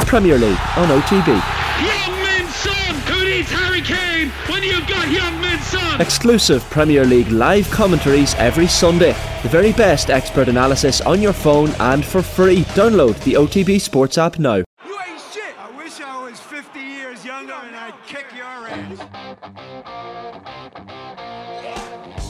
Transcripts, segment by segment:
the Premier League on OTB. Heung-min Son, who needs Harry Kane when you've got Young Min Son? Exclusive Premier League live commentaries every Sunday. The very best expert analysis on your phone and for free. Download the OTB Sports app now.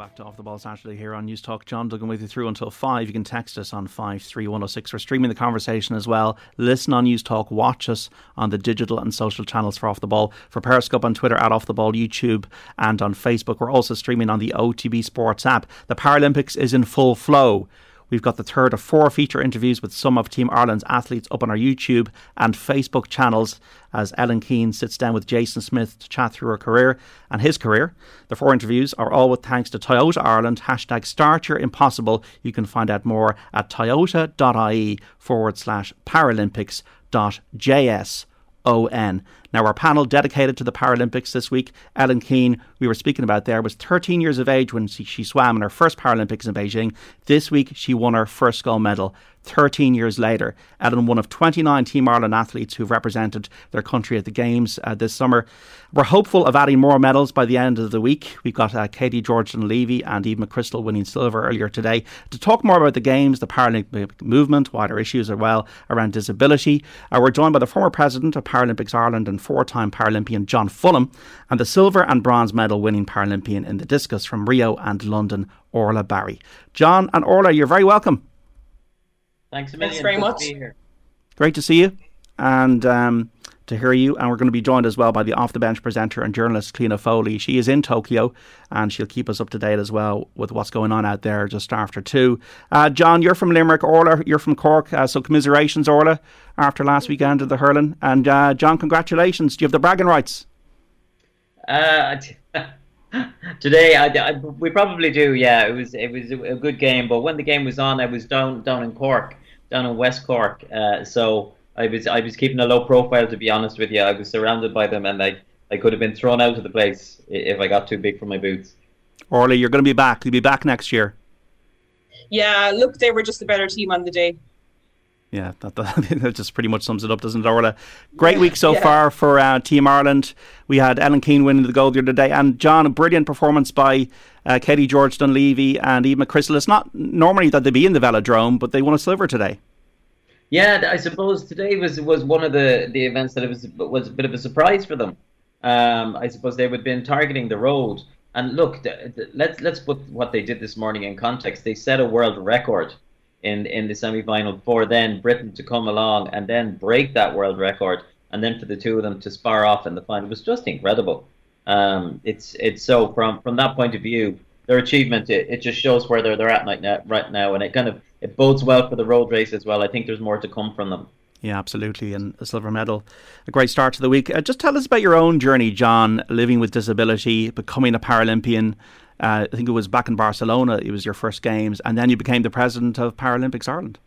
Back to Off the Ball Saturday here on Newstalk. John Duggan with you through until 5. You can text us on 53106. We're streaming the conversation as well. Listen on Newstalk. Watch us on the digital and social channels for Off the Ball. For Periscope on Twitter, at Off the Ball, YouTube, and on Facebook. We're also streaming on the OTB Sports app. The Paralympics is in full flow. We've got the third of four feature interviews with some of Team Ireland's athletes up on our YouTube and Facebook channels as Ellen Keane sits down with Jason Smith to chat through her career and his career. The four interviews are all with thanks to Toyota Ireland, hashtag start your impossible. You can find out more at toyota.ie forward slash paralympics dot js O-N. Now, our panel dedicated to the Paralympics this week, Ellen Keane, we were speaking about there, was 13 years of age when she, she swam in her first Paralympics in Beijing. This week, she won her first gold medal. 13 years later, Ellen, one of 29 Team Ireland athletes who've represented their country at the Games uh, this summer. We're hopeful of adding more medals by the end of the week. We've got uh, Katie George Dunlevy and Eve McChrystal winning silver earlier today to talk more about the Games, the Paralympic movement, wider issues as well around disability. Uh, we're joined by the former president of Paralympics Ireland and four time Paralympian John Fulham and the silver and bronze medal winning Paralympian in the discus from Rio and London, Orla Barry. John and Orla, you're very welcome. Thanks a million. Thanks very Good much. To be here. Great to see you and um, to hear you. And we're going to be joined as well by the off the bench presenter and journalist Cliona Foley. She is in Tokyo and she'll keep us up to date as well with what's going on out there just after two. Uh, John, you're from Limerick. Orla, you're from Cork. Uh, so commiserations, Orla, after last weekend of the hurling. And uh, John, congratulations. Do you have the bragging rights? Uh, today, I, I, we probably do. Yeah, it was it was a good game. But when the game was on, I was down down in Cork, down in West Cork. Uh, so I was I was keeping a low profile. To be honest with you, I was surrounded by them, and I I could have been thrown out of the place if I got too big for my boots. Orla, you're going to be back. You'll be back next year. Yeah, look, they were just a better team on the day. Yeah, that, that, that just pretty much sums it up, doesn't it, Orla? Great week so Yeah. far for uh, Team Ireland. We had Ellen Keane winning the gold the other day, and John, a brilliant performance by uh, Katie George Dunlevy and Eve McChrystal. It's not normally that they be in the velodrome, but they won a silver today. Yeah, I suppose today was was one of the, the events that it was was a bit of a surprise for them. Um, I suppose they would have been targeting the road. And look, th- th- let's let's put what they did this morning in context. They set a world record in in the semi final for then Britain to come along and then break that world record, and then for the two of them to spar off in the final it was just incredible. Um, it's it's so from from that point of view, their achievement it, it just shows where they're they're at right now, right now, and it kind of it bodes well for the road race as well. I think there's more to come from them. Yeah, absolutely, and a silver medal. A great start to the week. Uh, just tell us about your own journey, John, living with disability, becoming a Paralympian. Uh, I think it was back in Barcelona. It was your first games, and then you became the president of Paralympics Ireland.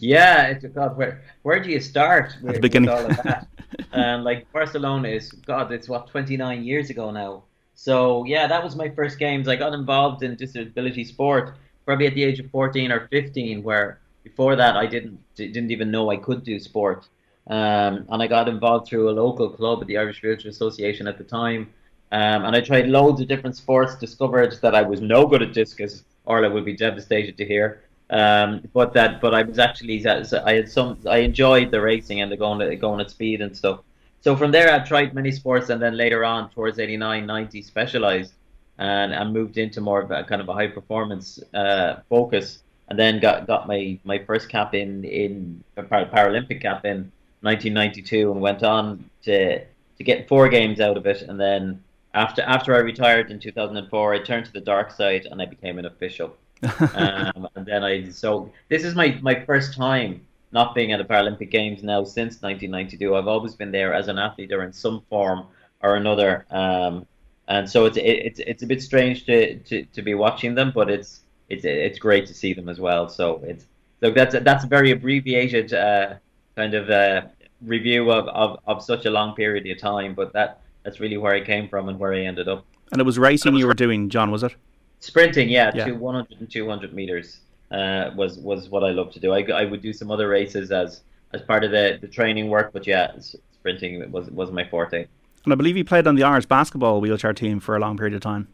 Yeah, it's a God. Where where do you start? With, the beginning. With all of that? um, like Barcelona is God. It's what 29 years ago now. So yeah, that was my first games. I got involved in disability sport probably at the age of 14 or 15. Where before that I didn't didn't even know I could do sport. Um, and I got involved through a local club at the Irish Wheelchair Association at the time. Um, and I tried loads of different sports. Discovered that I was no good at discus. Orla would be devastated to hear. Um, but that, but I was actually, I had some, I enjoyed the racing and the going, going at speed and stuff. So from there, I tried many sports, and then later on, towards 89, 90, specialized and, and moved into more of a kind of a high performance uh, focus. And then got got my, my first cap in in a Paralympic cap in 1992, and went on to to get four games out of it. And then after after I retired in 2004, I turned to the dark side and I became an official. um, and then I so this is my my first time not being at the Paralympic Games now since 1992, I've always been there as an athlete or in some form or another. Um, and so it's it's it's a bit strange to, to, to be watching them, but it's it's it's great to see them as well. So it's look that's a, that's a very abbreviated uh, kind of uh, review of, of, of such a long period of time, but that that's really where I came from and where I ended up. And it was racing you were doing, John, was it? Sprinting, yeah, Yeah. to 100 and 200 meters uh, was was what I love to do. I, I would do some other races as as part of the, the training work, but yeah, sprinting was was my forte. And I believe you played on the Irish basketball wheelchair team for a long period of time.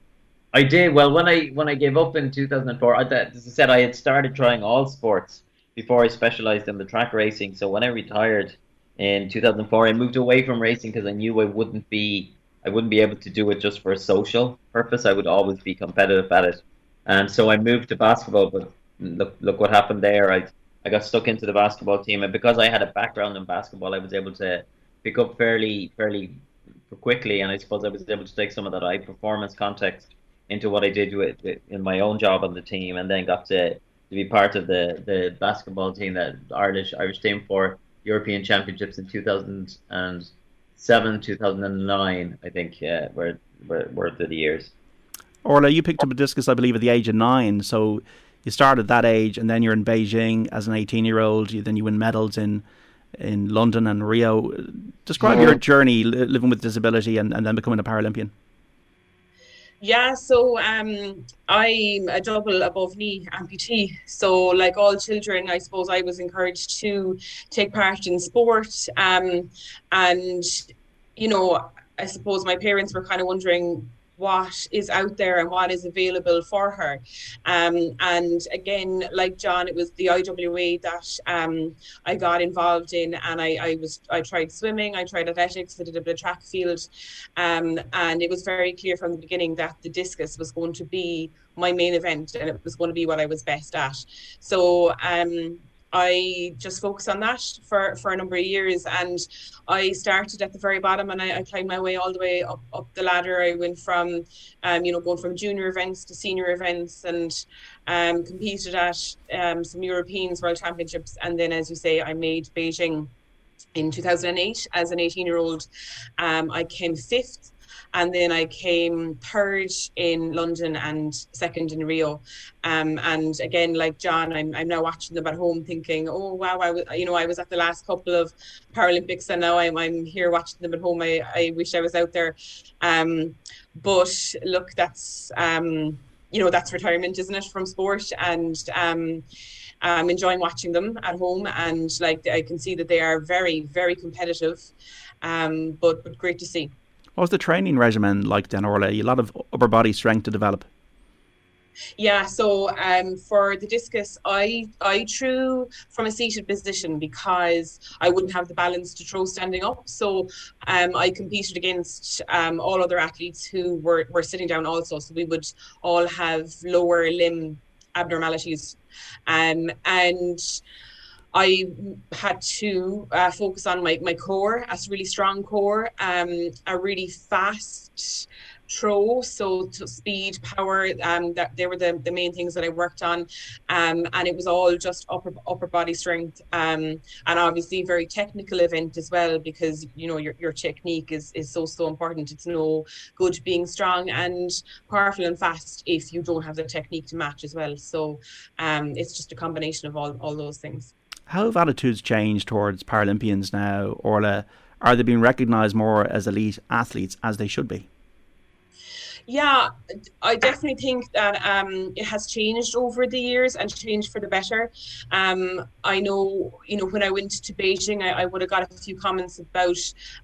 I did well when I when I gave up in 2004. I, as I said, I had started trying all sports before I specialized in the track racing. So when I retired in 2004, I moved away from racing because I knew I wouldn't be I wouldn't be able to do it just for a social purpose. I would always be competitive at it, and so I moved to basketball. But look look what happened there. I I got stuck into the basketball team, and because I had a background in basketball, I was able to pick up fairly fairly quickly, and I suppose I was able to take some of that high performance context into what I did with, in my own job on the team, and then got to, to be part of the, the basketball team that Irish Irish team for European Championships in 2007, 2009, I think, uh, were, were were the years. Orla, you picked up a discus, I believe, at the age of nine. So you start at that age, and then you're in Beijing as an 18 year old. You, then you win medals in in London and Rio. Describe your journey li- living with disability and, and then becoming a Paralympian. Yeah, so um, I'm a double above knee amputee. So, like all children, I suppose I was encouraged to take part in sport. Um, and, you know, I suppose my parents were kind of wondering what is out there and what is available for her. Um, and again, like John, it was the IWA that um, I got involved in, and I, I was I tried swimming, I tried athletics, I did a bit of track field, um, and it was very clear from the beginning that the discus was going to be my main event, and it was going to be what I was best at. So. Um, I just focused on that for, for a number of years and I started at the very bottom and I, I climbed my way all the way up, up the ladder. I went from, um, you know, going from junior events to senior events and um, competed at um, some Europeans World Championships. And then, as you say, I made Beijing in 2008 as an 18 year old. Um, I came fifth and then I came third in London and second in Rio. Um, and again, like John, I'm, I'm now watching them at home, thinking, "Oh wow, I was, you know, I was at the last couple of Paralympics, and now I'm, I'm here watching them at home. I, I wish I was out there." Um, but look, that's um, you know, that's retirement, isn't it, from sport? And um, I'm enjoying watching them at home, and like I can see that they are very, very competitive. Um, but but great to see. What was the training regimen like then, Orla? A lot of upper body strength to develop. Yeah, so um, for the discus, I I threw from a seated position because I wouldn't have the balance to throw standing up. So um, I competed against um, all other athletes who were, were sitting down also. So we would all have lower limb abnormalities, um, and I had to uh, focus on my, my core, a really strong core, um, a really fast throw, so speed, power. Um, that they were the, the main things that I worked on, um, and it was all just upper upper body strength, um, and obviously very technical event as well because you know your, your technique is is so so important. It's no good being strong and powerful and fast if you don't have the technique to match as well. So um, it's just a combination of all all those things. How have attitudes changed towards Paralympians now, Orla? Are they being recognised more as elite athletes as they should be? Yeah, I definitely think that um, it has changed over the years and changed for the better. Um, I know, you know, when I went to Beijing, I, I would have got a few comments about,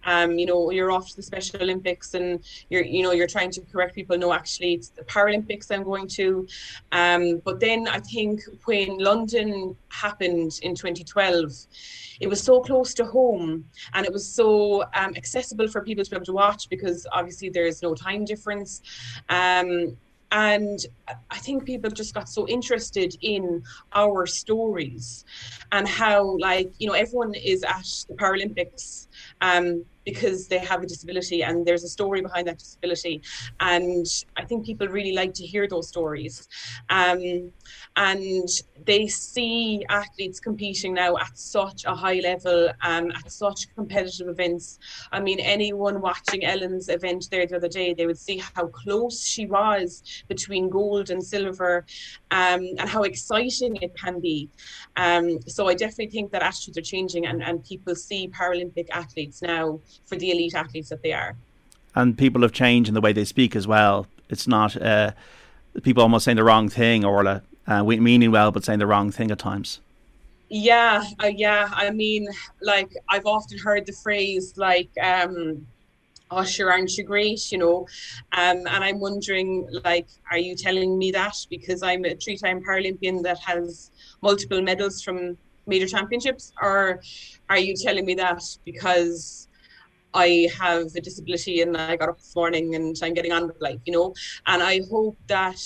um, you know, you're off to the Special Olympics and you're, you know, you're trying to correct people. No, actually, it's the Paralympics I'm going to. Um, but then I think when London happened in 2012, it was so close to home and it was so um, accessible for people to be able to watch because obviously there's no time difference. Um, and I think people just got so interested in our stories and how, like, you know, everyone is at the Paralympics um, because they have a disability and there's a story behind that disability. And I think people really like to hear those stories. Um, and they see athletes competing now at such a high level, um, at such competitive events. I mean, anyone watching Ellen's event there the other day, they would see how close she was between gold and silver um, and how exciting it can be. Um, so I definitely think that attitudes are changing and, and people see Paralympic athletes now for the elite athletes that they are. And people have changed in the way they speak as well. It's not uh, people almost saying the wrong thing, or uh, meaning well, but saying the wrong thing at times. Yeah, uh, yeah. I mean, like I've often heard the phrase like, um, "Oh, sure, aren't you great?" You know, um, and I'm wondering, like, are you telling me that because I'm a three-time Paralympian that has multiple medals from major championships, or are you telling me that because I have a disability and I got up this morning and I'm getting on with life, you know. And I hope that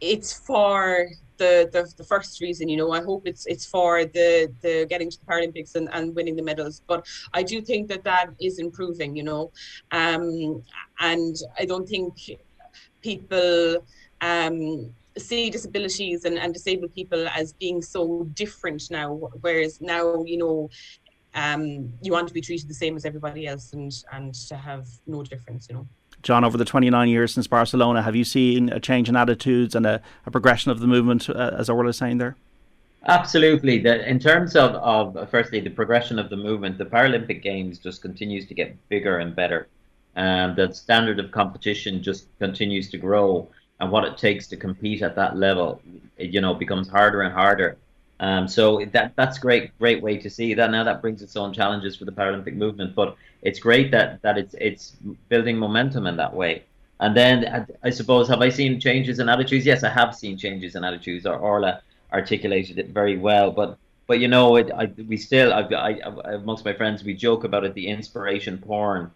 it's for the, the, the first reason, you know. I hope it's it's for the the getting to the Paralympics and, and winning the medals. But I do think that that is improving, you know. Um, and I don't think people um see disabilities and, and disabled people as being so different now whereas now you know um, you want to be treated the same as everybody else and and to have no difference, you know. John, over the 29 years since Barcelona, have you seen a change in attitudes and a, a progression of the movement, uh, as Orla is saying there? Absolutely. The, in terms of, of, firstly, the progression of the movement, the Paralympic Games just continues to get bigger and better. And the standard of competition just continues to grow. And what it takes to compete at that level, it, you know, becomes harder and harder. Um, so that that's great, great way to see that. Now that brings its own challenges for the Paralympic movement, but it's great that that it's it's building momentum in that way. And then I suppose have I seen changes in attitudes? Yes, I have seen changes in attitudes. Or Orla articulated it very well, but but you know, it, I, we still, I, I, amongst my friends, we joke about it, the inspiration porn,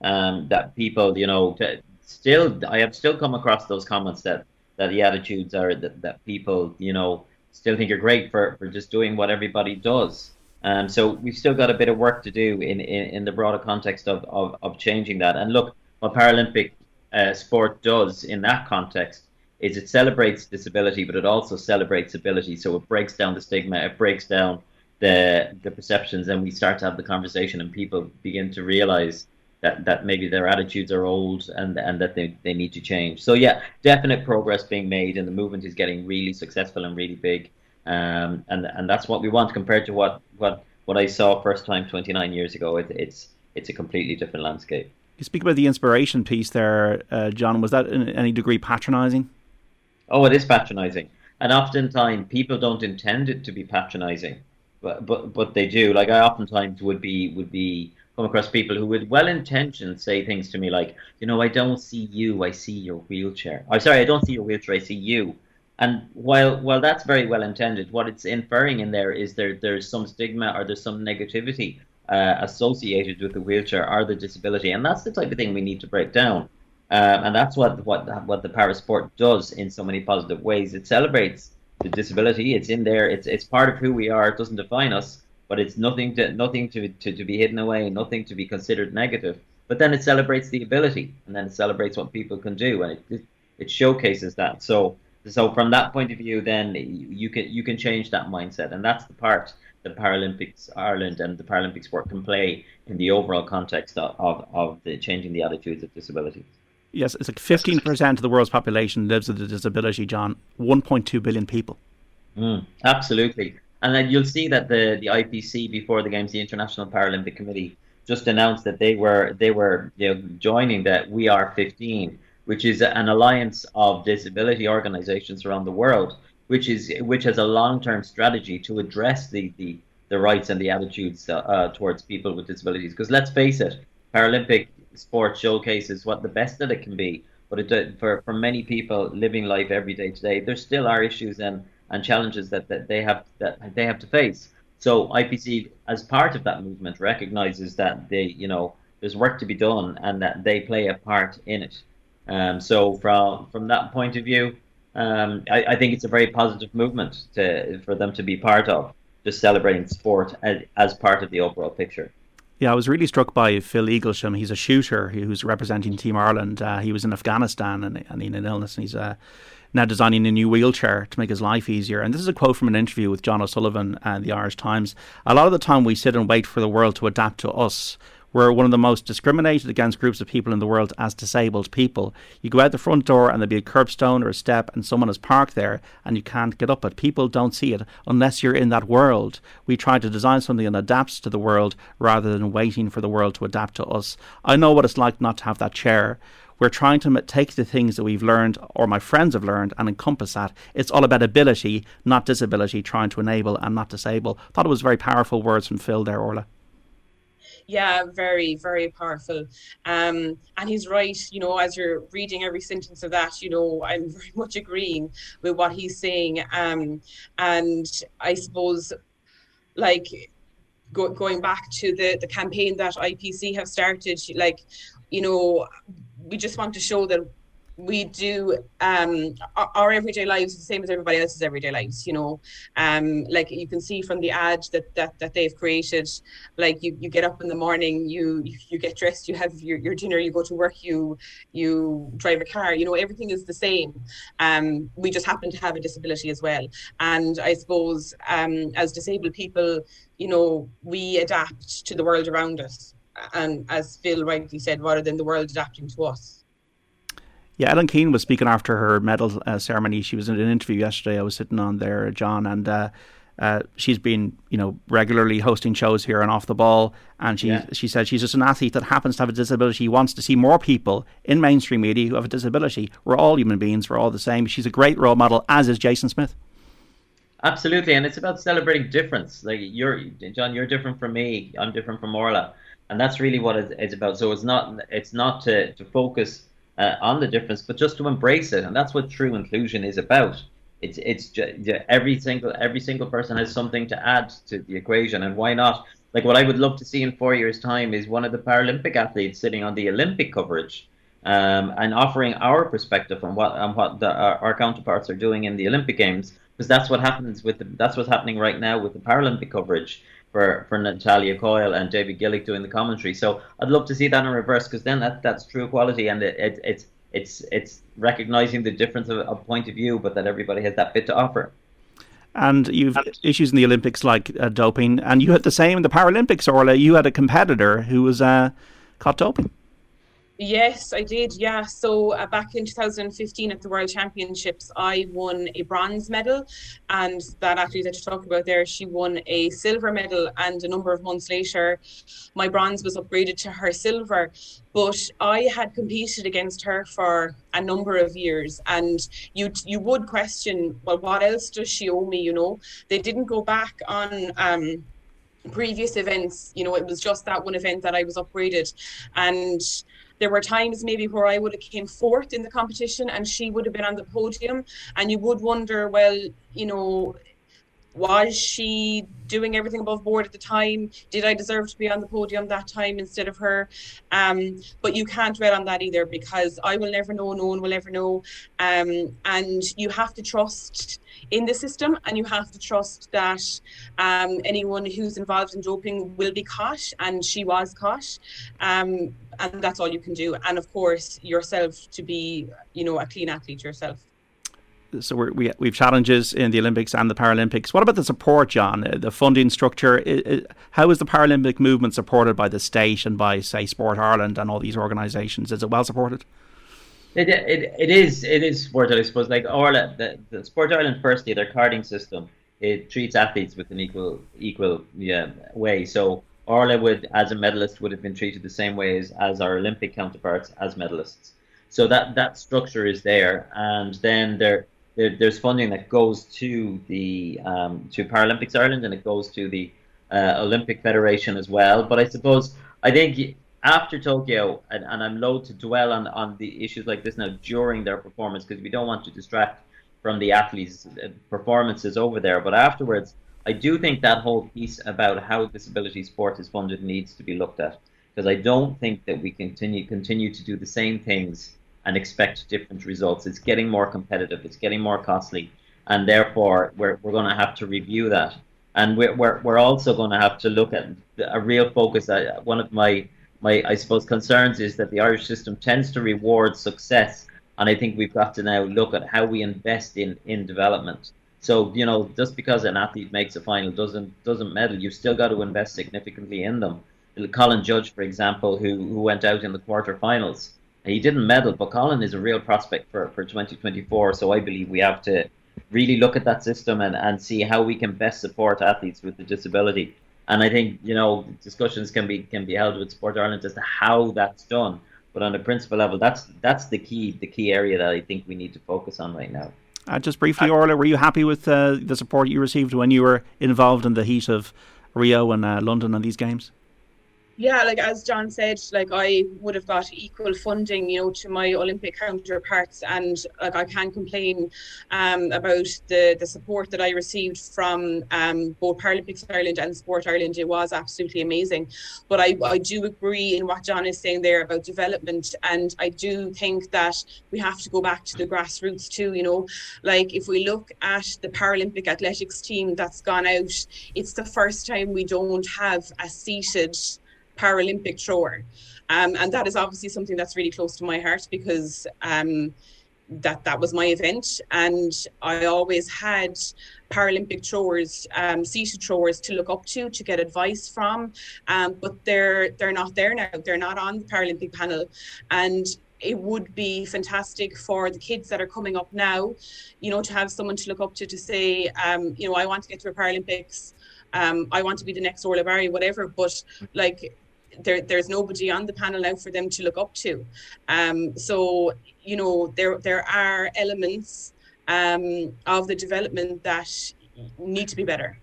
um, that people, you know, still, I have still come across those comments that, that the attitudes are that, that people, you know, still think you're great for, for just doing what everybody does. Um, so we've still got a bit of work to do in, in, in the broader context of, of, of changing that. And look, what Paralympic uh, sport does in that context is it celebrates disability, but it also celebrates ability. So it breaks down the stigma, it breaks down the the perceptions, and we start to have the conversation, and people begin to realize that that maybe their attitudes are old and and that they, they need to change. So yeah, definite progress being made, and the movement is getting really successful and really big. Um, and and that's what we want compared to what what what I saw first time 29 years ago. It, it's it's a completely different landscape. You speak about the inspiration piece there, uh, John. Was that in any degree patronising? Oh, it is patronising, and oftentimes people don't intend it to be patronising, but but but they do. Like I oftentimes would be would be come across people who, with well intentioned, say things to me like, you know, I don't see you, I see your wheelchair. I'm sorry, I don't see your wheelchair, I see you. And while while that's very well intended, what it's inferring in there is there there's some stigma or there's some negativity uh, associated with the wheelchair or the disability, and that's the type of thing we need to break down. Um, and that's what what what the parasport does in so many positive ways. It celebrates the disability. It's in there. It's it's part of who we are. It doesn't define us but it's nothing to nothing to, to, to be hidden away, nothing to be considered negative. But then it celebrates the ability, and then it celebrates what people can do, and it it showcases that. So so from that point of view, then you can you can change that mindset, and that's the part that Paralympics Ireland and the Paralympic sport can play in the overall context of, of, of the changing the attitudes of disabilities. Yes, it's like 15% of the world's population lives with a disability, John. 1.2 billion people. Mm, absolutely. And then you'll see that the, the IPC before the games, the International Paralympic Committee, just announced that they were they were you know, joining the We Are 15, which is an alliance of disability organisations around the world, which is which has a long term strategy to address the, the, the rights and the attitudes uh, towards people with disabilities. Because let's face it, Paralympic sport showcases what the best that it can be, but it, for for many people living life every day today, there still are issues and and challenges that, that they have that they have to face. So IPC, as part of that movement, recognizes that they, you know, there's work to be done and that they play a part in it. Um, so from from that point of view, um, I, I, think it's a very positive movement to for them to be part of, just celebrating sport as, as part of the overall picture. Yeah, I was really struck by Phil Eaglesham. He's a shooter who's representing Team Ireland. Uh, he was in Afghanistan and, and in an illness, and he's uh, now designing a new wheelchair to make his life easier. And this is a quote from an interview with John O'Sullivan and the Irish Times. A lot of the time we sit and wait for the world to adapt to us. We're one of the most discriminated against groups of people in the world as disabled people. You go out the front door and there'll be a curbstone or a step and someone is parked there and you can't get up it. People don't see it unless you're in that world. We try to design something that adapts to the world rather than waiting for the world to adapt to us. I know what it's like not to have that chair we're trying to take the things that we've learned or my friends have learned and encompass that. It's all about ability, not disability, trying to enable and not disable. Thought it was very powerful words from Phil there, Orla yeah very very powerful um and he's right you know as you're reading every sentence of that you know i'm very much agreeing with what he's saying um and i suppose like go, going back to the the campaign that ipc have started like you know we just want to show that we do um our, our, everyday lives the same as everybody else's everyday lives you know? Um like you can see from the ad that that, that they've created like you, you get up in the morning you you get dressed you have your, your dinner you go to work you you drive a car you know everything is the same. Um we just happen to have a disability as well. And i suppose um as disabled people you know we adapt to the world around us and as phil rightly said rather than the world adapting to us yeah, Ellen Keane was speaking after her medal uh, ceremony. She was in an interview yesterday. I was sitting on there, John, and uh, uh, she's been, you know, regularly hosting shows here and off the ball. And she yeah. she said she's just an athlete that happens to have a disability. She wants to see more people in mainstream media who have a disability. We're all human beings. We're all the same. She's a great role model, as is Jason Smith. Absolutely, and it's about celebrating difference. Like you're, John, you're different from me. I'm different from Orla, and that's really what it's about. So it's not it's not to to focus uh, on the difference, but just to embrace it, and that's what true inclusion is about. It's it's just, every single every single person has something to add to the equation, and why not? Like what I would love to see in four years' time is one of the Paralympic athletes sitting on the Olympic coverage um, and offering our perspective on what on what the, our, our, counterparts are doing in the Olympic Games, because that's what happens with the, that's what's happening right now with the Paralympic coverage for, for Natalia Coyle and David Gillick doing the commentary. So I'd love to see that in reverse because then that, that's true equality and it, it, it's it's it's recognizing the difference of, of, point of view, but that everybody has that bit to offer. And you've issues in the Olympics like uh, doping, and you had the same in the Paralympics. Orla, you had a competitor who was uh, caught doping. Yes, I did. Yeah. So uh, back in 2015 at the World Championships, I won a bronze medal. And that athlete that you talked about there, she won a silver medal. And a number of months later, my bronze was upgraded to her silver. But I had competed against her for a number of years. And you you would question, well, what else does she owe me? You know, they didn't go back on. Um, previous events you know it was just that one event that i was upgraded and there were times maybe where I would have came fourth in the competition and she would have been on the podium, and you would wonder, well, you know, was she doing everything above board at the time? Did I deserve to be on the podium that time instead of her? Um, but you can't dwell on that either because I will never know, no one will ever know. Um, and you have to trust in the system and you have to trust that um, anyone who's involved in doping will be caught and she was caught. And that's all you can do. And of course, yourself to be, you know, a clean athlete yourself so we're, we we have challenges in the Olympics and the Paralympics. What about the support, John? Uh, the funding structure. how is the Paralympic movement supported by the state and by, say, Sport Ireland and all these organisations? Is it well supported? It, it, it is it is supported, I suppose. Like Orla, the, the Sport Ireland, firstly, their carding system it treats athletes with an equal equal yeah, way. So Orla would, as a medalist, would have been treated the same way as, our Olympic counterparts as medalists. So that that structure is there, and then there there, there's funding that goes to the um, to Paralympics Ireland and it goes to the uh, Olympic Federation as well. But I suppose I think after Tokyo, and, and I'm loath to dwell on, on the issues like this now during their performance because we don't want to distract from the athletes' performances over there. But afterwards, I do think that whole piece about how disability sport is funded needs to be looked at because I don't think that we continue continue to do the same things and expect different results. It's getting more competitive, it's getting more costly, and therefore we're, we're going to have to review that. and we're we're, we're also going to have to look at a real focus. Uh, one of my my I suppose concerns is that the Irish system tends to reward success, and I think we've got to now look at how we invest in in development. So you know, just because an athlete makes a final doesn't doesn't medal, you've still got to invest significantly in them. Colin Judge, for example, who who went out in the quarterfinals, he didn't medal, but Colin is a real prospect for for 2024. So I believe we have to really look at that system and, and see how we can best support athletes with the disability. And I think you know discussions can be can be held with Sport Ireland as to how that's done. But on the principal level, that's that's the key the key area that I think we need to focus on right now. Uh, just briefly, Orla, were you happy with uh, the support you received when you were involved in the heat of Rio and uh, London and these games? Yeah, like as John said, like I would have got equal funding, you know, to my Olympic counterparts, and like I can't complain um, about the the support that I received from um, both Paralympics Ireland and Sport Ireland. It was absolutely amazing. But I I do agree in what John is saying there about development, and I do think that we have to go back to the grassroots too. You know, like if we look at the Paralympic athletics team that's gone out, it's the first time we don't have a seated Paralympic thrower. Um, and that is obviously something that's really close to my heart because um, that that was my event, and I always had Paralympic throwers, um, seated throwers to look up to to get advice from, um, but they're they're not there now. They're not on the Paralympic panel, and it would be fantastic for the kids that are coming up now, you know, to have someone to look up to to say, um, you know, I want to get to a Paralympics. Um, I want to be the next Orla Barry, whatever. But like there, there's nobody on the panel now for them to look up to. Um, so you know there there are elements um, of the development that need to be better.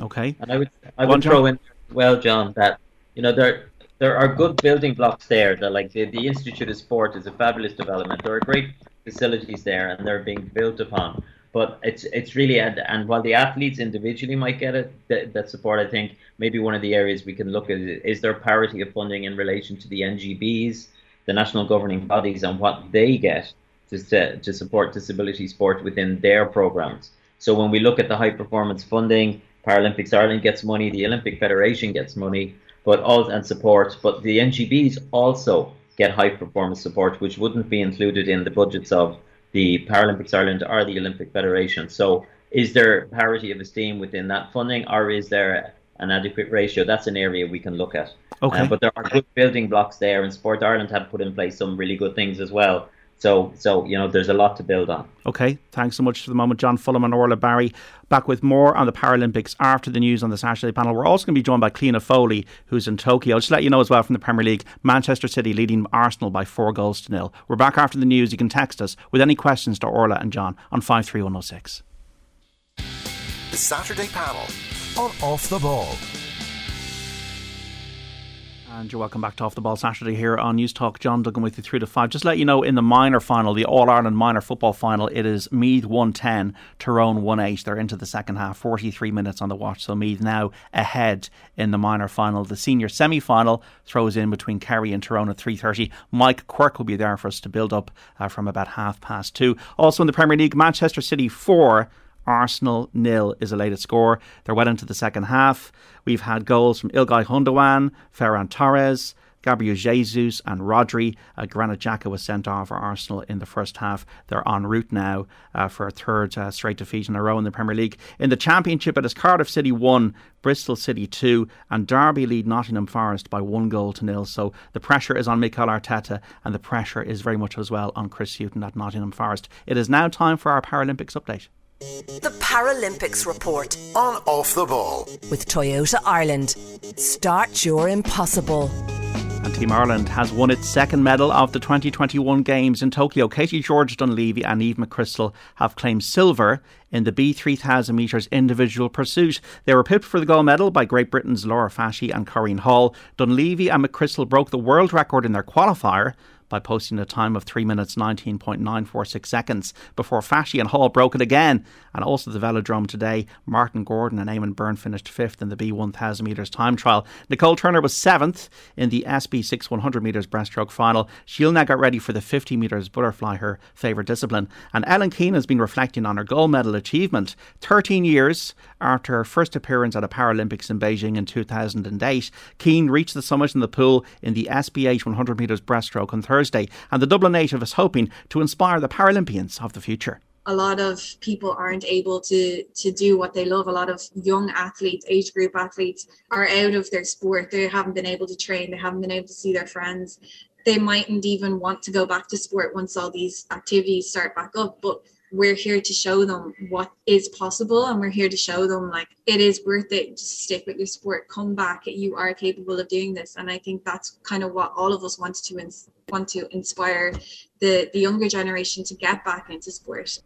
Okay. And I would I would throw in well, John, that you know there there are good building blocks there. That like the, the Institute of Sport is a fabulous development. There are great facilities there, and they're being built upon but it's it's really and, and while the athletes individually might get it that, support i think maybe one of the areas we can look at is there parity of funding in relation to the ngbs the national governing bodies and what they get to, to support disability sport within their programs. So when we look at the high performance funding paralympics ireland gets money the olympic federation gets money but all and support but the ngbs also get high performance support which wouldn't be included in the budgets of the Paralympics Ireland or the Olympic Federation. So, is there parity of esteem within that funding, or is there an adequate ratio? That's an area we can look at. Okay. Um, but there are good building blocks there, and Sport Ireland have put in place some really good things as well. So, so you know, there's a lot to build on. Okay, thanks so much for the moment, John Fulham and Orla Barry. Back with more on the Paralympics after the news on the Saturday panel. We're also going to be joined by Cliona Foley, who's in Tokyo. I'll just let you know as well from the Premier League, Manchester City leading Arsenal by four goals to nil. We're back after the news. You can text us with any questions to Orla and John on five three one zero six. The Saturday panel on Off the Ball. And you're welcome back to Off the Ball Saturday here on Newstalk. John Duggan with you through to five. Just let you know in the minor final, the All Ireland minor football final, it is Meath 110, Tyrone 18. They're into the second half, 43 minutes on the watch. So Meath now ahead in the minor final. The senior semi final throws in between Kerry and Tyrone at 3.30. Mike Quirke will be there for us to build up uh, from about half past two. Also in the Premier League, Manchester City 4. Arsenal nil is a latest score. They're well into the second half. We've had goals from Ilkay Gundogan, Ferran Torres, Gabriel Jesus and Rodri. Uh, Granit Xhaka was sent off for Arsenal in the first half. They're en route now uh, for a third uh, straight defeat in a row in the Premier League. In the Championship, it is Cardiff City 1, Bristol City 2, and Derby lead Nottingham Forest by one goal to nil. So the pressure is on Mikel Arteta, and the pressure is very much as well on Chris Hughton at Nottingham Forest. It is now time for our Paralympics update. The Paralympics report on Off the Ball with Toyota Ireland. Start your impossible. And Team Ireland has won its second medal of the 2021 Games in Tokyo. Katie George Dunlevy and Eve McChrystal have claimed silver in the B3000 metres individual pursuit. They were pipped for the gold medal by Great Britain's Lora Fachie and Corrine Hall. Dunlevy and McChrystal broke the world record in their qualifier by posting a time of 3 minutes 19.946 seconds before Fachie and Hall broke it again. And also the velodrome today, Martin Gordon and Eamonn Byrne finished fifth in the B1000 metres time trial. Nicole Turner was seventh in the SB6 100 metres breaststroke final. She'll now get ready for the 50 metres butterfly, her favourite discipline. And Ellen Keane has been reflecting on her gold medal achievement 13 years after her first appearance at a Paralympics in Beijing in 2008. Keane reached the summit in the pool in the SB8 100 metres breaststroke on Thursday, and the Dublin native is hoping to inspire the Paralympians of the future a lot of people aren't able to to do what they love. A lot of young athletes age group athletes are out of their sport. They haven't been able to train. They haven't been able to see their friends. They mightn't even want to go back to sport once all these activities start back up but we're here to show them what is possible and we're here to show them like it is worth it. To stick with your sport. Come back. You are capable of doing this. And i think that's kind of what all of us want to ins- want to inspire the the younger generation to get back into sport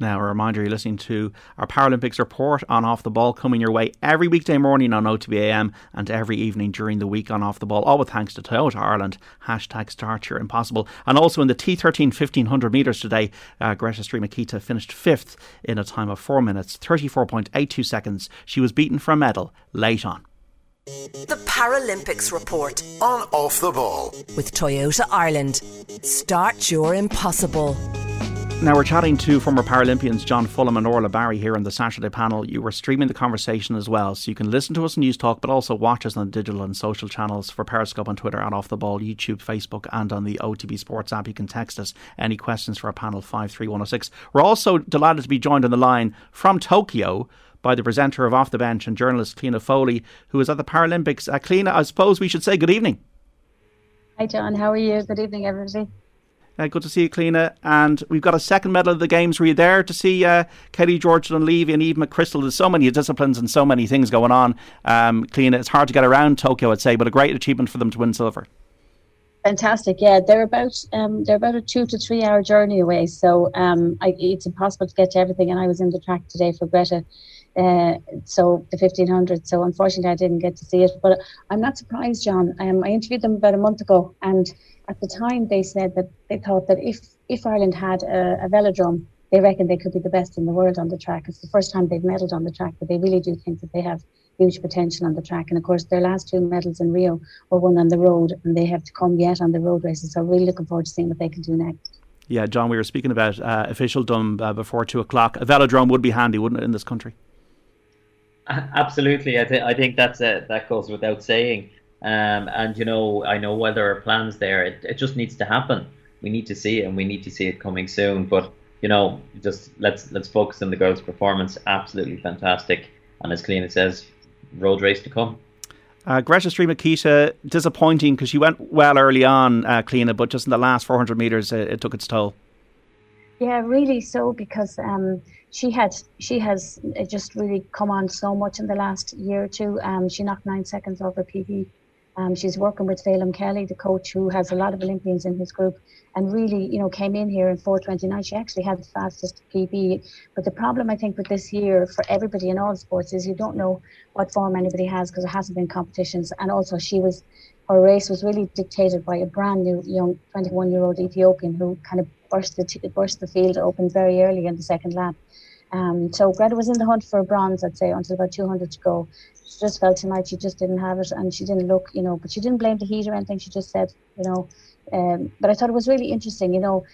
now, a reminder you're listening to our Paralympics report on Off the Ball coming your way every weekday morning on OTBAM and every evening during the week on Off the Ball, all with thanks to Toyota Ireland. Hashtag start your impossible. And also in the T13 1500 metres today, uh, Greta Streimikyte finished fifth in a time of 4 minutes, 34.82 seconds. She was beaten for a medal late on. The Paralympics report on Off the Ball with Toyota Ireland. Start your impossible. Now, we're chatting to former Paralympians John Fulham and Orla Barry here on the Saturday panel. You were streaming the conversation as well, so you can listen to us on Newstalk, but also watch us on the digital and social channels for Periscope on Twitter and Off the Ball, YouTube, Facebook, and on the OTB Sports app. You can text us any questions for our panel 53106. We're also delighted to be joined on the line from Tokyo by the presenter of Off the Bench and journalist Cliona Foley, who is at the Paralympics. Uh, I suppose we should say good evening. Hi, John. How are you? Good evening, everybody. Uh, good to see you, Cliona. And we've got a second medal of the Games. Were you there to see uh, Kelly George Dunlevy and Eve McChrystal? There's so many disciplines and so many things going on. Um, Cliona, it's hard to get around Tokyo, I'd say, but a great achievement for them to win silver. Fantastic, yeah. They're about um, they're about a two to three hour journey away, so um, I, it's impossible to get to everything. And I was in the track today for Greta, uh, so the 1500. So unfortunately, I didn't get to see it. But I'm not surprised, John. Um, I interviewed them about a month ago, and at the time they said that they thought that if if Ireland had a, a velodrome, they reckon they could be the best in the world on the track. It's the first time they've medalled on the track, but they really do think that they have huge potential on the track. And of course, their last two medals in Rio were won on the road, and they have to come yet on the road races. So we're really looking forward to seeing what they can do next. Yeah, John, we were speaking about uh, officialdom uh, before two o'clock. A velodrome would be handy, wouldn't it, in this country? Absolutely, I, th- I think that's a, that goes without saying. Um, and you know, I know while there are plans there, it, it just needs to happen. We need to see it, and we need to see it coming soon. But you know, just let's let's focus on the girls' performance. Absolutely fantastic, and as Cliona says, road race to come. Uh, Greta Streimikyte, disappointing because she went well early on, uh, Cliona, but just in the last 400 metres, it, it took its toll. Yeah, really so because um, she had she has just really come on so much in the last year or two. Um, she knocked nine seconds off her PB um, she's working with Phelim Kelly, the coach who has a lot of Olympians in his group, and really, you know, came in here in 4:29. She actually had the fastest PB. But the problem I think with this year for everybody in all sports is you don't know what form anybody has because there hasn't been competitions, and also she was her race was really dictated by a brand new young 21 year old Ethiopian who kind of burst the burst the field open very early in the second lap. Um, so Greta was in the hunt for a bronze, I'd say, until about 200 to go she just felt tonight she just didn't have it and she didn't look, you know, but she didn't blame the heat or anything. She just said, you know, um, but I thought it was really interesting, you know,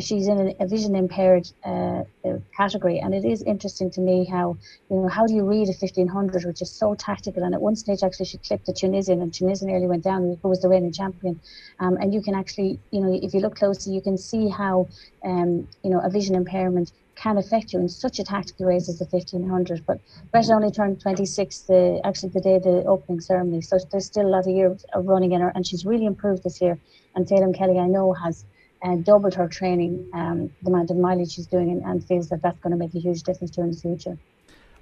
she's in a vision impaired uh, uh, category and it is interesting to me how you know how do you read a 1500 which is so tactical and at one stage actually she clipped the tunisian and tunisian nearly went down who was the reigning champion um, and you can actually you know if you look closely you can see how um, you know a vision impairment can affect you in such a tactical race as the 1500. But Greta only turned 26, the, actually the day of the opening ceremony. So there's still a lot of years of running in her, and she's really improved this year. And Phelim Kelly, I know, has uh, doubled her training, um, the amount of mileage she's doing, and, and feels that that's going to make a huge difference to her in the future.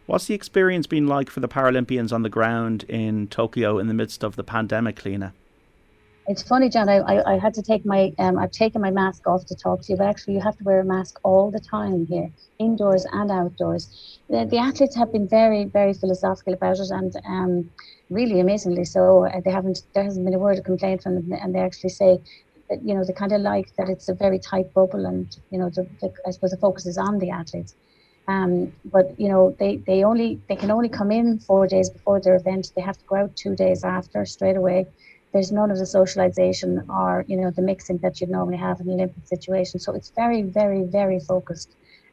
What's the experience been like for the Paralympians on the ground in Tokyo in the midst of the pandemic, Cliona? It's funny, John. I, I, I, had to take my um, I've taken my mask off to talk to you, but actually you have to wear a mask all the time here, indoors and outdoors. The, the athletes have been very very philosophical about it, and um, really amazingly so. Uh, they haven't there hasn't been a word of complaint from them, and they actually say that you know, they kind of like that it's a very tight bubble, and you know, the, the, I suppose the focus is on the athletes. Um, but you know, they they only they can only come in four days before their event. They have to go out two days after straight away. There's none of the socialization or you know the mixing that you'd normally have in an Olympic situation. So it's very, very, very focused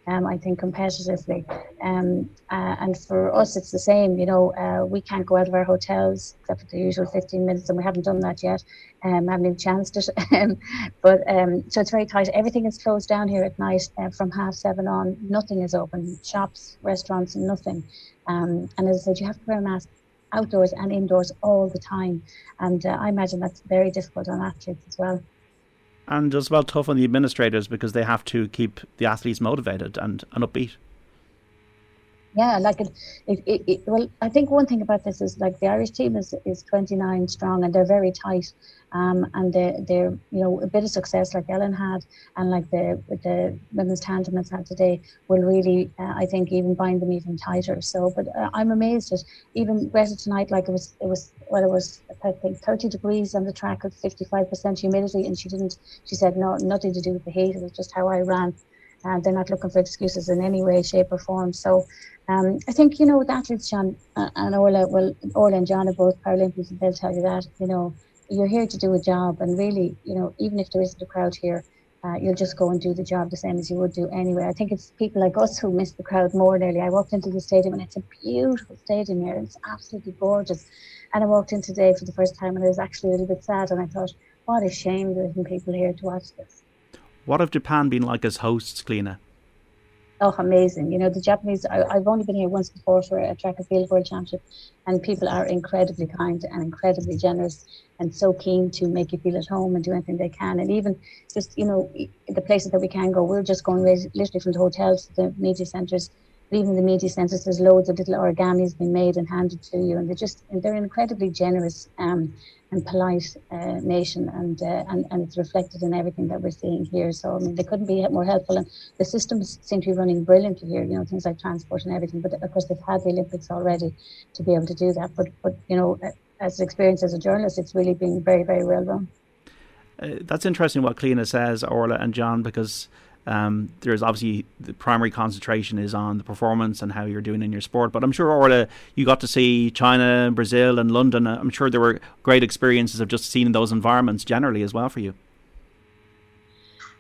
um, I think competitively. Um, uh, and for us, it's the same. You know, uh, we can't go out of our hotels except for the usual 15 minutes, and we haven't done that yet. Um, haven't even chanced it. Um, but um, so it's very tight. Everything is closed down here at night uh, from half seven on. Nothing is open. Shops, restaurants, nothing. Um, and as I said, you have to wear a mask outdoors and indoors all the time. And uh, I imagine that's very difficult on athletes as well and as well tough on the administrators because they have to keep the athletes motivated and, and upbeat. Yeah, like it, it, it, it, Well, I think one thing about this is like the Irish team is is 29 strong and they're very tight, um, and they're, they're you know a bit of success like Ellen had and like the the women's tandem has had today will really uh, I think even bind them even tighter. So, but uh, I'm amazed at even Greta tonight like it was it was well it was I think 30 degrees on the track with 55% humidity and she didn't she said no nothing to do with the heat it was just how I ran and they're not looking for excuses in any way, shape, or form. So um, I think, you know, athletes, John uh, and Orla, well, Orla and John are both Paralympians, and they'll tell you that, you know, you're here to do a job. And really, you know, even if there isn't a crowd here, uh, you'll just go and do the job the same as you would do anyway. I think it's people like us who miss the crowd more nearly. I walked into the stadium and it's a beautiful stadium here. It's absolutely gorgeous. And I walked in today for the first time and I was actually a little bit sad and I thought, what a shame there isn't people here to watch this. What have Japan been like as hosts, Cliona? Oh, amazing. You know, the Japanese, I, have only been here once before for a track and field world championship, and people are incredibly kind and incredibly generous and so keen to make you feel at home and do anything they can. And even just, you know, the places that we can go, we're just going literally from the hotels to the media centres. Even the media centres, there's loads of little origamis being made and handed to you, and they're just, they're an incredibly generous. Um, and polite uh, nation, and, uh, and and it's reflected in everything that we're seeing here. So I mean, they couldn't be more helpful, and the systems seem to be running brilliantly here. You know, things like transport and everything. But of course, they've had the Olympics already to be able to do that. But but you know, as experience as a journalist, it's really been very very well run. Uh, that's interesting what Cliona says, Orla and John, because um, there's obviously the primary concentration is on the performance and how you're doing in your sport. But I'm sure, Orla, you got to see China, Brazil, and London. I'm sure there were great experiences of just seeing those environments generally as well for you.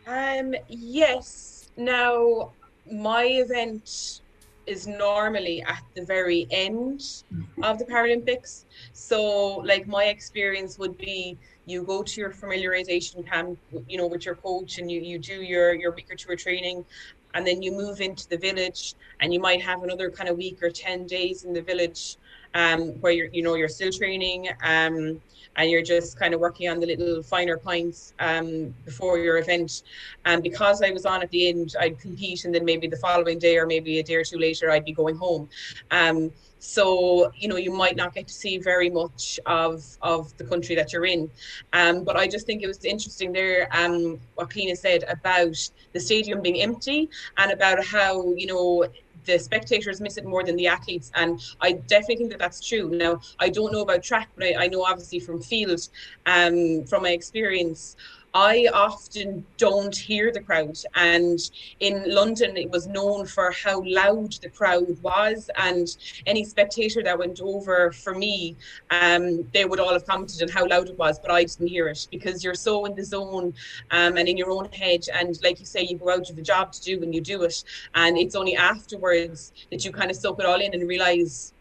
Um, yes. Now, my event is normally at the very end mm-hmm. of the Paralympics. So, like, my experience would be you go to your familiarization camp, you know, with your coach, and you you do your your week or two of training, and then you move into the village, and you might have another kind of week or ten days in the village, um, where you're you know you're still training, um, and you're just kind of working on the little finer points um before your event, and because I was on at the end, I'd compete, and then maybe the following day or maybe a day or two later, I'd be going home, um so you know you might not get to see very much of of the country that you're in. Um, but i just think it was interesting there um, what Cliona said about the stadium being empty and about how you know the spectators miss it more than the athletes and i definitely think that that's true. Now i don't know about track but i, I know obviously from field um, from my experience I often don't hear the crowd. And in London, it was known for how loud the crowd was. And any spectator that went over for me, um, they would all have commented on how loud it was, but I didn't hear it because you're so in the zone um, and in your own head. And like you say, you go out to the job to do and you do it. And it's only afterwards that you kind of soak it all in and realize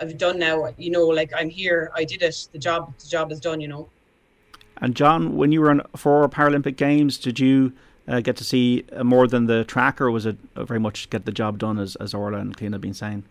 I've done now, you know, like I'm here, I did it, the job, the job is done, you know. And John, when you were in four Paralympic Games, did you uh, get to see uh, more than the track, or was it very much get the job done, as as Orla and Cliona have been saying?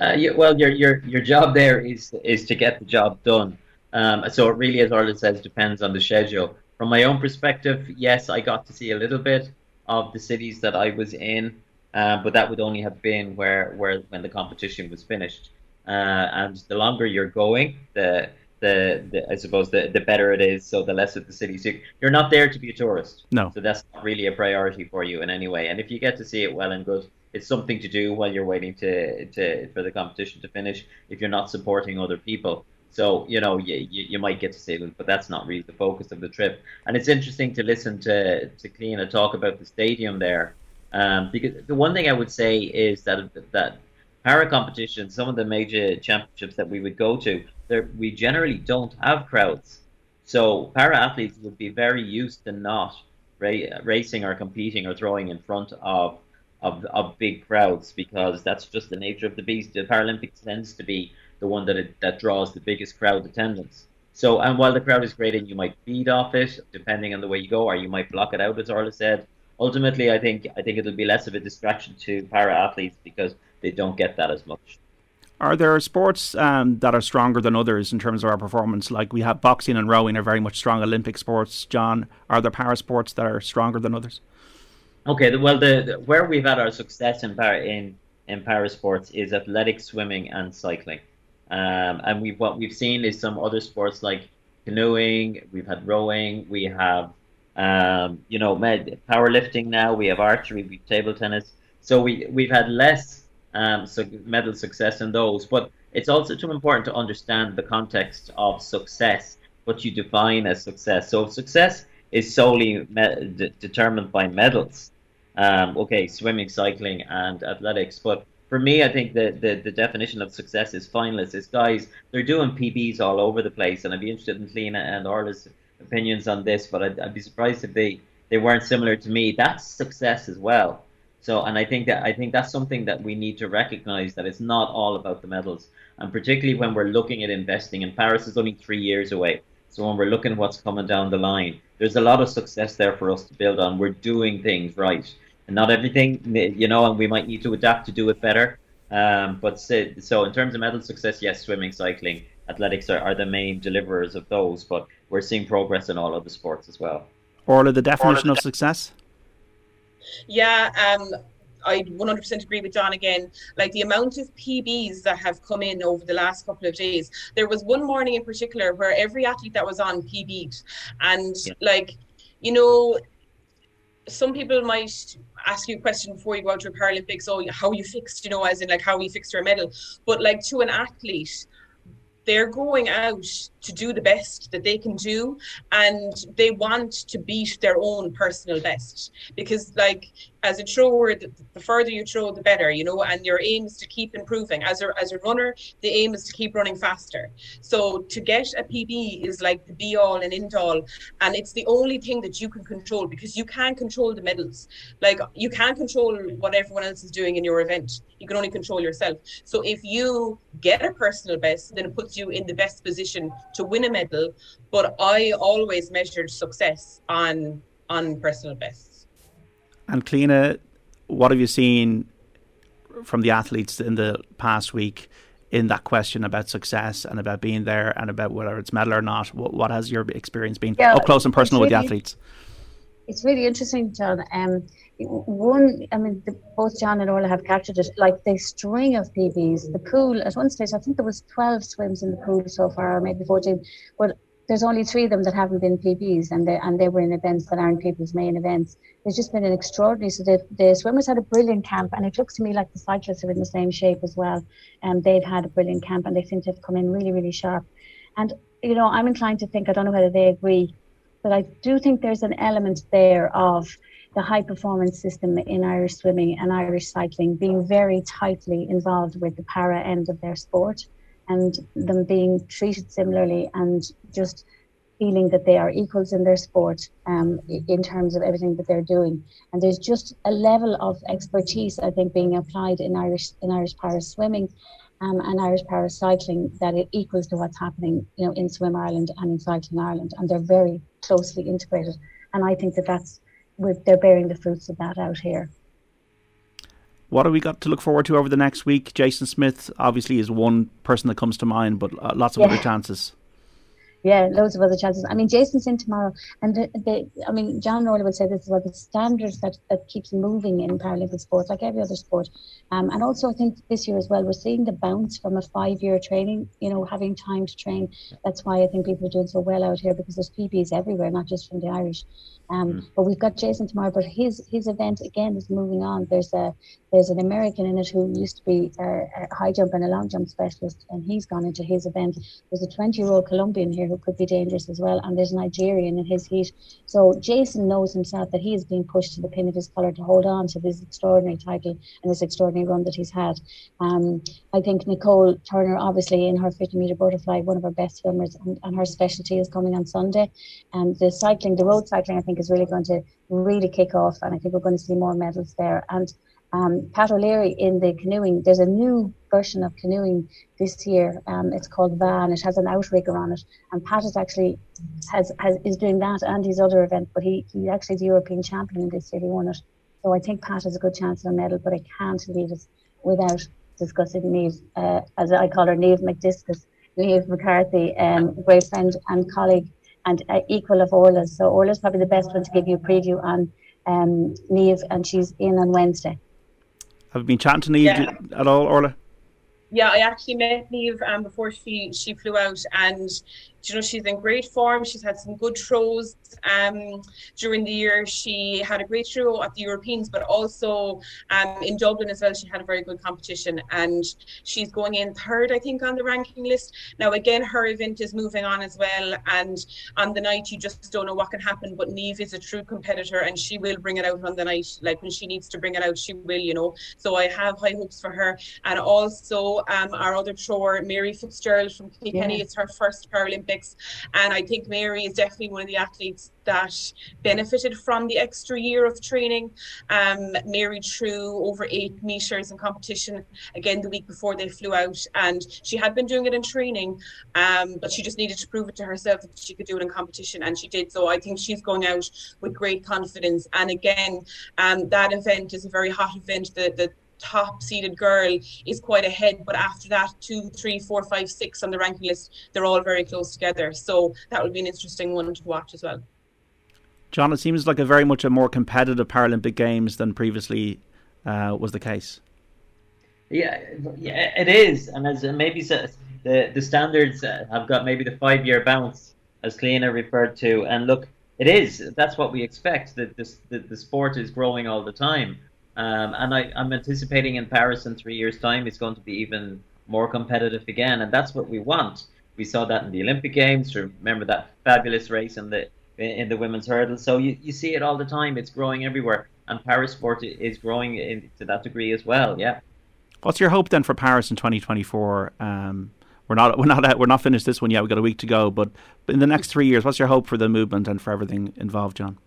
Uh, yeah, well, your your your job there is is to get the job done. Um, so it really, as Orla says, depends on the schedule. From my own perspective, yes, I got to see a little bit of the cities that I was in, uh, but that would only have been where where when the competition was finished. Uh, and the longer you're going, the the, the I suppose the, the better it is, so the less of the city. So you're not there to be a tourist. No. So that's not really a priority for you in any way. And if you get to see it, well and good. It's something to do while you're waiting to, to for the competition to finish. If you're not supporting other people, So you know you, you, you might get to Sealand, but that's not really the focus of the trip. And it's interesting to listen to to Cliona talk about the stadium there, um, because the one thing I would say is that that para competitions, some of the major championships that we would go to, there we generally don't have crowds. So para athletes would be very used to not ra- racing or competing or throwing in front of, of of big crowds because that's just the nature of the beast. The Paralympics tends to be the one that it, that draws the biggest crowd attendance. So, and while the crowd is great and you might feed off it, depending on the way you go, or you might block it out, as Orla said. Ultimately, I think I think it'll be less of a distraction to para athletes because they don't get that as much. Are there sports um, that are stronger than others in terms of our performance? Like we have boxing and rowing are very much strong Olympic sports. John, are there para sports that are stronger than others? Okay, well, the, the where we've had our success in para in in para sports is athletics, swimming, and cycling. Um, and we what we've seen is some other sports like canoeing. We've had rowing. We have um, you know med, powerlifting now. We have archery. We have table tennis. So we we've had less um, so medal success in those. But it's also too important to understand the context of success, what you define as success. So success is solely me- de- determined by medals. Um, okay, swimming, cycling, and athletics, but for me, I think the, the, the definition of success is finalists. It's guys, they're doing PBs all over the place, and I'd be interested in Cliona and Orla's opinions on this, but I'd, I'd be surprised if they, they weren't similar to me. That's success as well. So, and I think that I think that's something that we need to recognize that it's not all about the medals, and particularly when we're looking at investing. And Paris is only three years away, so when we're looking at what's coming down the line, there's a lot of success there for us to build on. We're doing things right and not everything, you know, and we might need to adapt to do it better. Um, but so, so in terms of medal success, yes, swimming, cycling, athletics are, are the main deliverers of those, but we're seeing progress in all other sports as well. Orla, the definition of success? Yeah, um, I 100% agree with John again. Like the amount of PBs that have come in over the last couple of days. There was one morning in particular where every athlete that was on PB'd. And yeah. like, you know, some people might ask you a question before you go out to a Paralympics, oh, how you fixed, you know, as in like how you fixed your medal. But like to an athlete, they're going out to do the best that they can do and they want to beat their own personal best. Because like as a thrower the, the, further you throw the better you know and your aim is to keep improving. As a, as a runner the aim is to keep running faster. So to get a pb is like the be all and end all and it's the only thing that you can control because you can't control the medals. Like you can't control what everyone else is doing in your event. You can only control yourself. So if you get a personal best then it puts you in the best position to win a medal, but I always measured success on on personal bests. And Cliona, what have you seen from the athletes in the past week in that question about success and about being there and about whether it's medal or not? What, what has your experience been yeah, up close and personal really, with the athletes? It's really interesting, John. Um, one, I mean, the, both John and Orla have captured it. Like the string of PBs, the pool. At one stage, I think there was twelve swims in the pool so far, or maybe fourteen. But there's only three of them that haven't been PBs, and they and they were in events that aren't people's main events. There's just been an extraordinary. So the, the swimmers had a brilliant camp, and it looks to me like the cyclists are in the same shape as well. And they've had a brilliant camp, and they seem to have come in really, really sharp. And you know, I'm inclined to think I don't know whether they agree, but I do think there's an element there of the high performance system in Irish swimming and Irish cycling being very tightly involved with the para end of their sport and them being treated similarly and just feeling that they are equals in their sport um, in terms of everything that they're doing. And there's just a level of expertise, I think, being applied in Irish in Irish para swimming um, and Irish para cycling that it equals to what's happening, you know, in Swim Ireland and in Cycling Ireland, and they're very closely integrated. And I think that that's they're bearing the fruits of that out here. What have we got to look forward to over the next week? Jason Smith obviously is one person that comes to mind, but uh, lots of yeah. other chances. Yeah, loads of other chances. I mean, Jason's in tomorrow, and the, the I mean, John Orla would say this is about the standards that, that keeps moving in Paralympic sport, like every other sport. Um, and also, I think this year as well, we're seeing the bounce from a five-year training. You know, having time to train. That's why I think people are doing so well out here because there's PBs everywhere, not just from the Irish. Um, mm. But we've got Jason tomorrow. But his his event again is moving on. There's a there's an American in it who used to be a, a high jump and a long jump specialist, and he's gone into his event. There's a 20 year old Colombian here who could be dangerous as well, and there's Nigerian in his heat. So Jason knows himself that he is being pushed to the pin of his collar to hold on to this extraordinary title and this extraordinary run that he's had. Um, I think Nicole Turner, obviously in her 50 meter butterfly, one of our best swimmers, and, and her specialty is coming on Sunday. And the cycling, the road cycling, I think is really going to really kick off, and I think we're going to see more medals there. And um, Pat O'Leary in the canoeing, there's a new version of canoeing this year. Um, it's called Va'a. It has an outrigger on it, and Pat is actually has, has is doing that and his other event. But he he's actually the European champion this year. He won it, so I think Pat has a good chance of a medal. But I can't leave us without discussing Niamh, uh, as I call her, Niamh McDiscus, Niamh McCarthy, um, great friend and colleague and uh, equal of Orla's. So Orla's probably the best one to give you a preview on um, Niamh, and she's in on Wednesday. Have you been chatting to Niamh yeah. at all, Orla? Yeah, I actually met Niamh um, before she she flew out, and you know she's in great form. She's had some good throws um, during the year. She had a great throw at the Europeans, but also um, in Dublin as well. She had a very good competition, and she's going in third, I think, on the ranking list. Now again, her event is moving on as well, and on the night you just don't know what can happen. But Niamh is a true competitor, and she will bring it out on the night. Like when she needs to bring it out, she will. You know, so I have high hopes for her, and also um, our other thrower, Mary Fitzgerald from Kilkenny. Yeah. It's her first Paralympic Olympics. And I think Mary is definitely one of the athletes that benefited from the extra year of training. Um, Mary threw over eight meters in competition again the week before they flew out, and she had been doing it in training, um, but she just needed to prove it to herself that she could do it in competition, and she did. So I think she's going out with great confidence. And again, um, that event is a very hot event. The the top seeded girl is quite ahead, but after that, two, three, four, five, six on the ranking list, they're all very close together. So that would be an interesting one to watch as well. John, it seems like a very much a more competitive Paralympic Games than previously uh, was the case. Yeah, yeah, it is, and as maybe the the standards have got maybe the five year bounce, as Cliona referred to, and look, it is. That's what we expect. That this the, the sport is growing all the time. Um, and I, I'm anticipating in Paris in three years' time it's going to be even more competitive again, and that's what we want. We saw that in the Olympic Games. Remember that fabulous race in the in the women's hurdle. So you, you see it all the time. It's growing everywhere, and para sport is growing in, to that degree as well. Yeah. What's your hope then for Paris in 2024? Um, we're not we're not we're not finished this one yet. We've got a week to go, but in the next three years, what's your hope for the movement and for everything involved, John?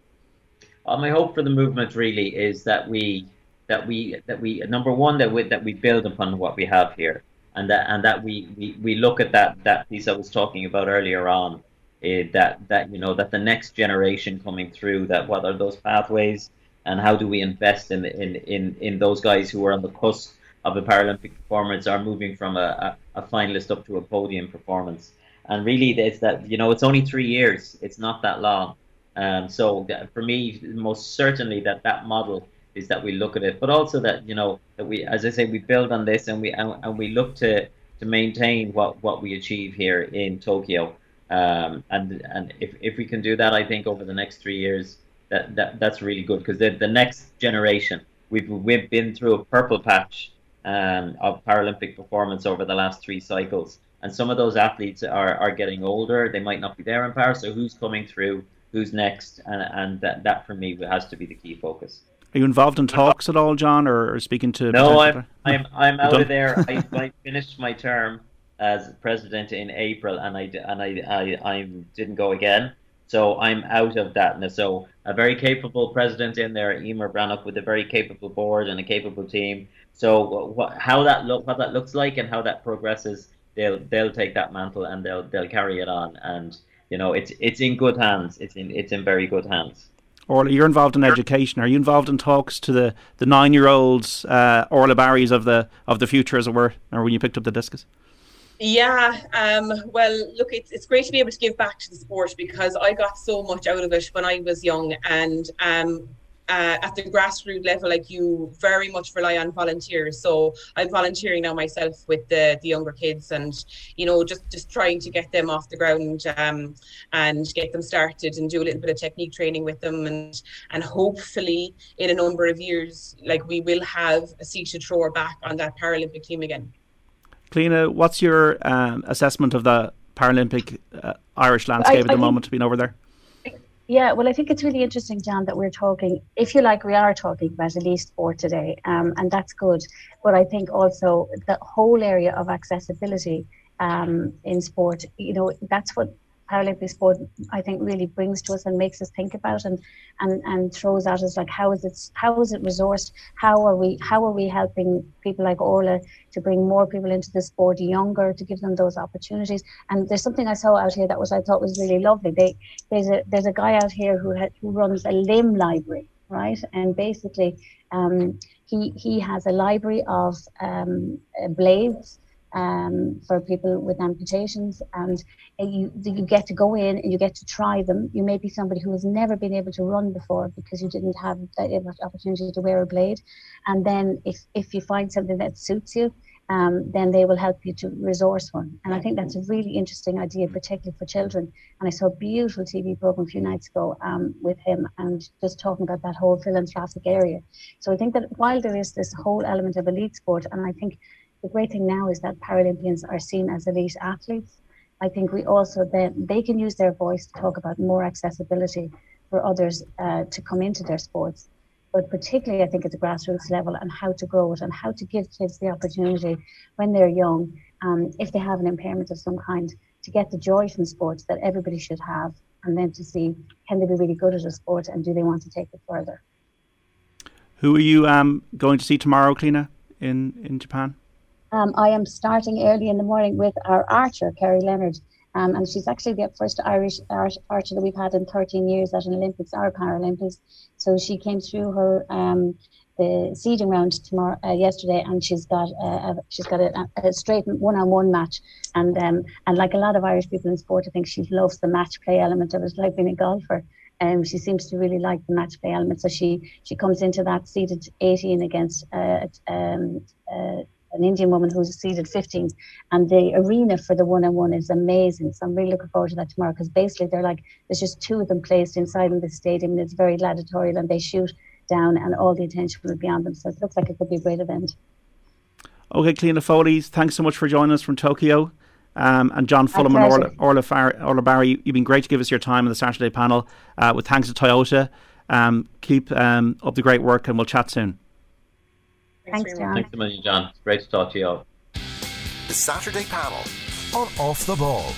Well, my hope for the movement really is that we that we that we number one that we that we build upon what we have here, and that and that we we, we look at that that piece I was talking about earlier on, uh, that that you know that the next generation coming through, that what are those pathways, and how do we invest in in in in those guys who are on the cusp of a Paralympic performance are moving from a, a, a finalist up to a podium performance. And really, it's that you know it's only three years; it's not that long. Um, so for me, most certainly that that model is that we look at it, but also that you know that we, as I say, we build on this and we and, and we look to to maintain what what we achieve here in Tokyo. Um, and and if, if we can do that, I think over the next three years, that, that that's really good because the the next generation we've we've been through a purple patch um, of Paralympic performance over the last three cycles, and some of those athletes are, are getting older. They might not be there in Paris. So who's coming through? Who's next? And and that that for me has to be the key focus. Are you involved in talks at all, John, or, or speaking to? No, I'm I'm I'm out of there. I, I finished my term as president in April, and I and I I, I didn't go again. So I'm out of that. now. so a very capable president in there, Eimear Breathnach, with a very capable board and a capable team. So what, how that look, what that looks like, and how that progresses, they'll they'll take that mantle and they'll they'll carry it on. And you know, it's it's in good hands. It's in it's in very good hands. Orla, you're involved in education. Are you involved in talks to the, the nine year olds, uh, Orla Barrys of the of the future, as it were, or when you picked up the discus? Yeah, um, well, look, it's, it's great to be able to give back to the sport because I got so much out of it when I was young. And um, uh, at the grassroots level, like you very much rely on volunteers. So I'm volunteering now myself with the, the younger kids and, you know, just, just trying to get them off the ground um, and get them started and do a little bit of technique training with them. And, and hopefully in a number of years, like we will have a seated thrower back on that Paralympic team again. Cliona, what's your um, assessment of the Paralympic uh, Irish landscape I, at the moment, being over there? Yeah, well, I think it's really interesting, John, that we're talking, if you like, we are talking about elite sport today, um, and that's good. But I think also the whole area of accessibility um, in sport, you know, that's what Paralympic sport, I think, really brings to us and makes us think about and and and throws at us like how is it how is it resourced? How are we how are we helping people like Orla to bring more people into the sport younger to give them those opportunities? And there's something I saw out here that was I thought was really lovely. They there's a there's a guy out here who who runs a limb library, right? And basically, um, he he has a library of um, blades um, for people with amputations, and uh, you you get to go in and you get to try them. You may be somebody who has never been able to run before because you didn't have that opportunity to wear a blade, and then if if you find something that suits you. Um, then they will help you to resource one. And I think that's a really interesting idea, particularly for children. And I saw a beautiful TV program a few nights ago um, with him and just talking about that whole philanthropic area. So I think that while there is this whole element of elite sport, and I think the great thing now is that Paralympians are seen as elite athletes. I think we also then they can use their voice to talk about more accessibility for others uh, to come into their sports. But particularly, I think at the grassroots level and how to grow it and how to give kids the opportunity when they're young, um, if they have an impairment of some kind, to get the joy from sports that everybody should have, and then to see can they be really good at a sport and do they want to take it further. Who are you um, going to see tomorrow, Cliona, in in Japan? Um, I am starting early in the morning with our archer, Kerry Leonard. Um, and she's actually the first Irish archer that we've had in 13 years at an Olympics or Paralympics. So she came through her um, the seeding round tomorrow uh, yesterday, and she's got a, she's got a, a straight one-on-one match. And um, and like a lot of Irish people in sport, I think she loves the match play element of it, like being a golfer. Um, she seems to really like the match play element, so she she comes into that seated 18 against uh, um, uh, an Indian woman who's seeded 15, and the arena for the one on one is amazing. So I'm really looking forward to that tomorrow because basically they're like there's just two of them placed inside in the stadium, and it's very gladiatorial, and they shoot down, and all the attention will be on them. So it looks like it could be a great event. Okay, Cliona Foley, thanks so much for joining us from Tokyo. Um, and John Fulham and Orla, Orla, Far- Orla Barry, you've been great to give us your time on the Saturday panel. Uh, with thanks to Toyota. Um, keep um, up the great work, and we'll chat soon. Thanks, John. Thanks a million, John. It's great to talk to you all. The Saturday panel on Off the Ball.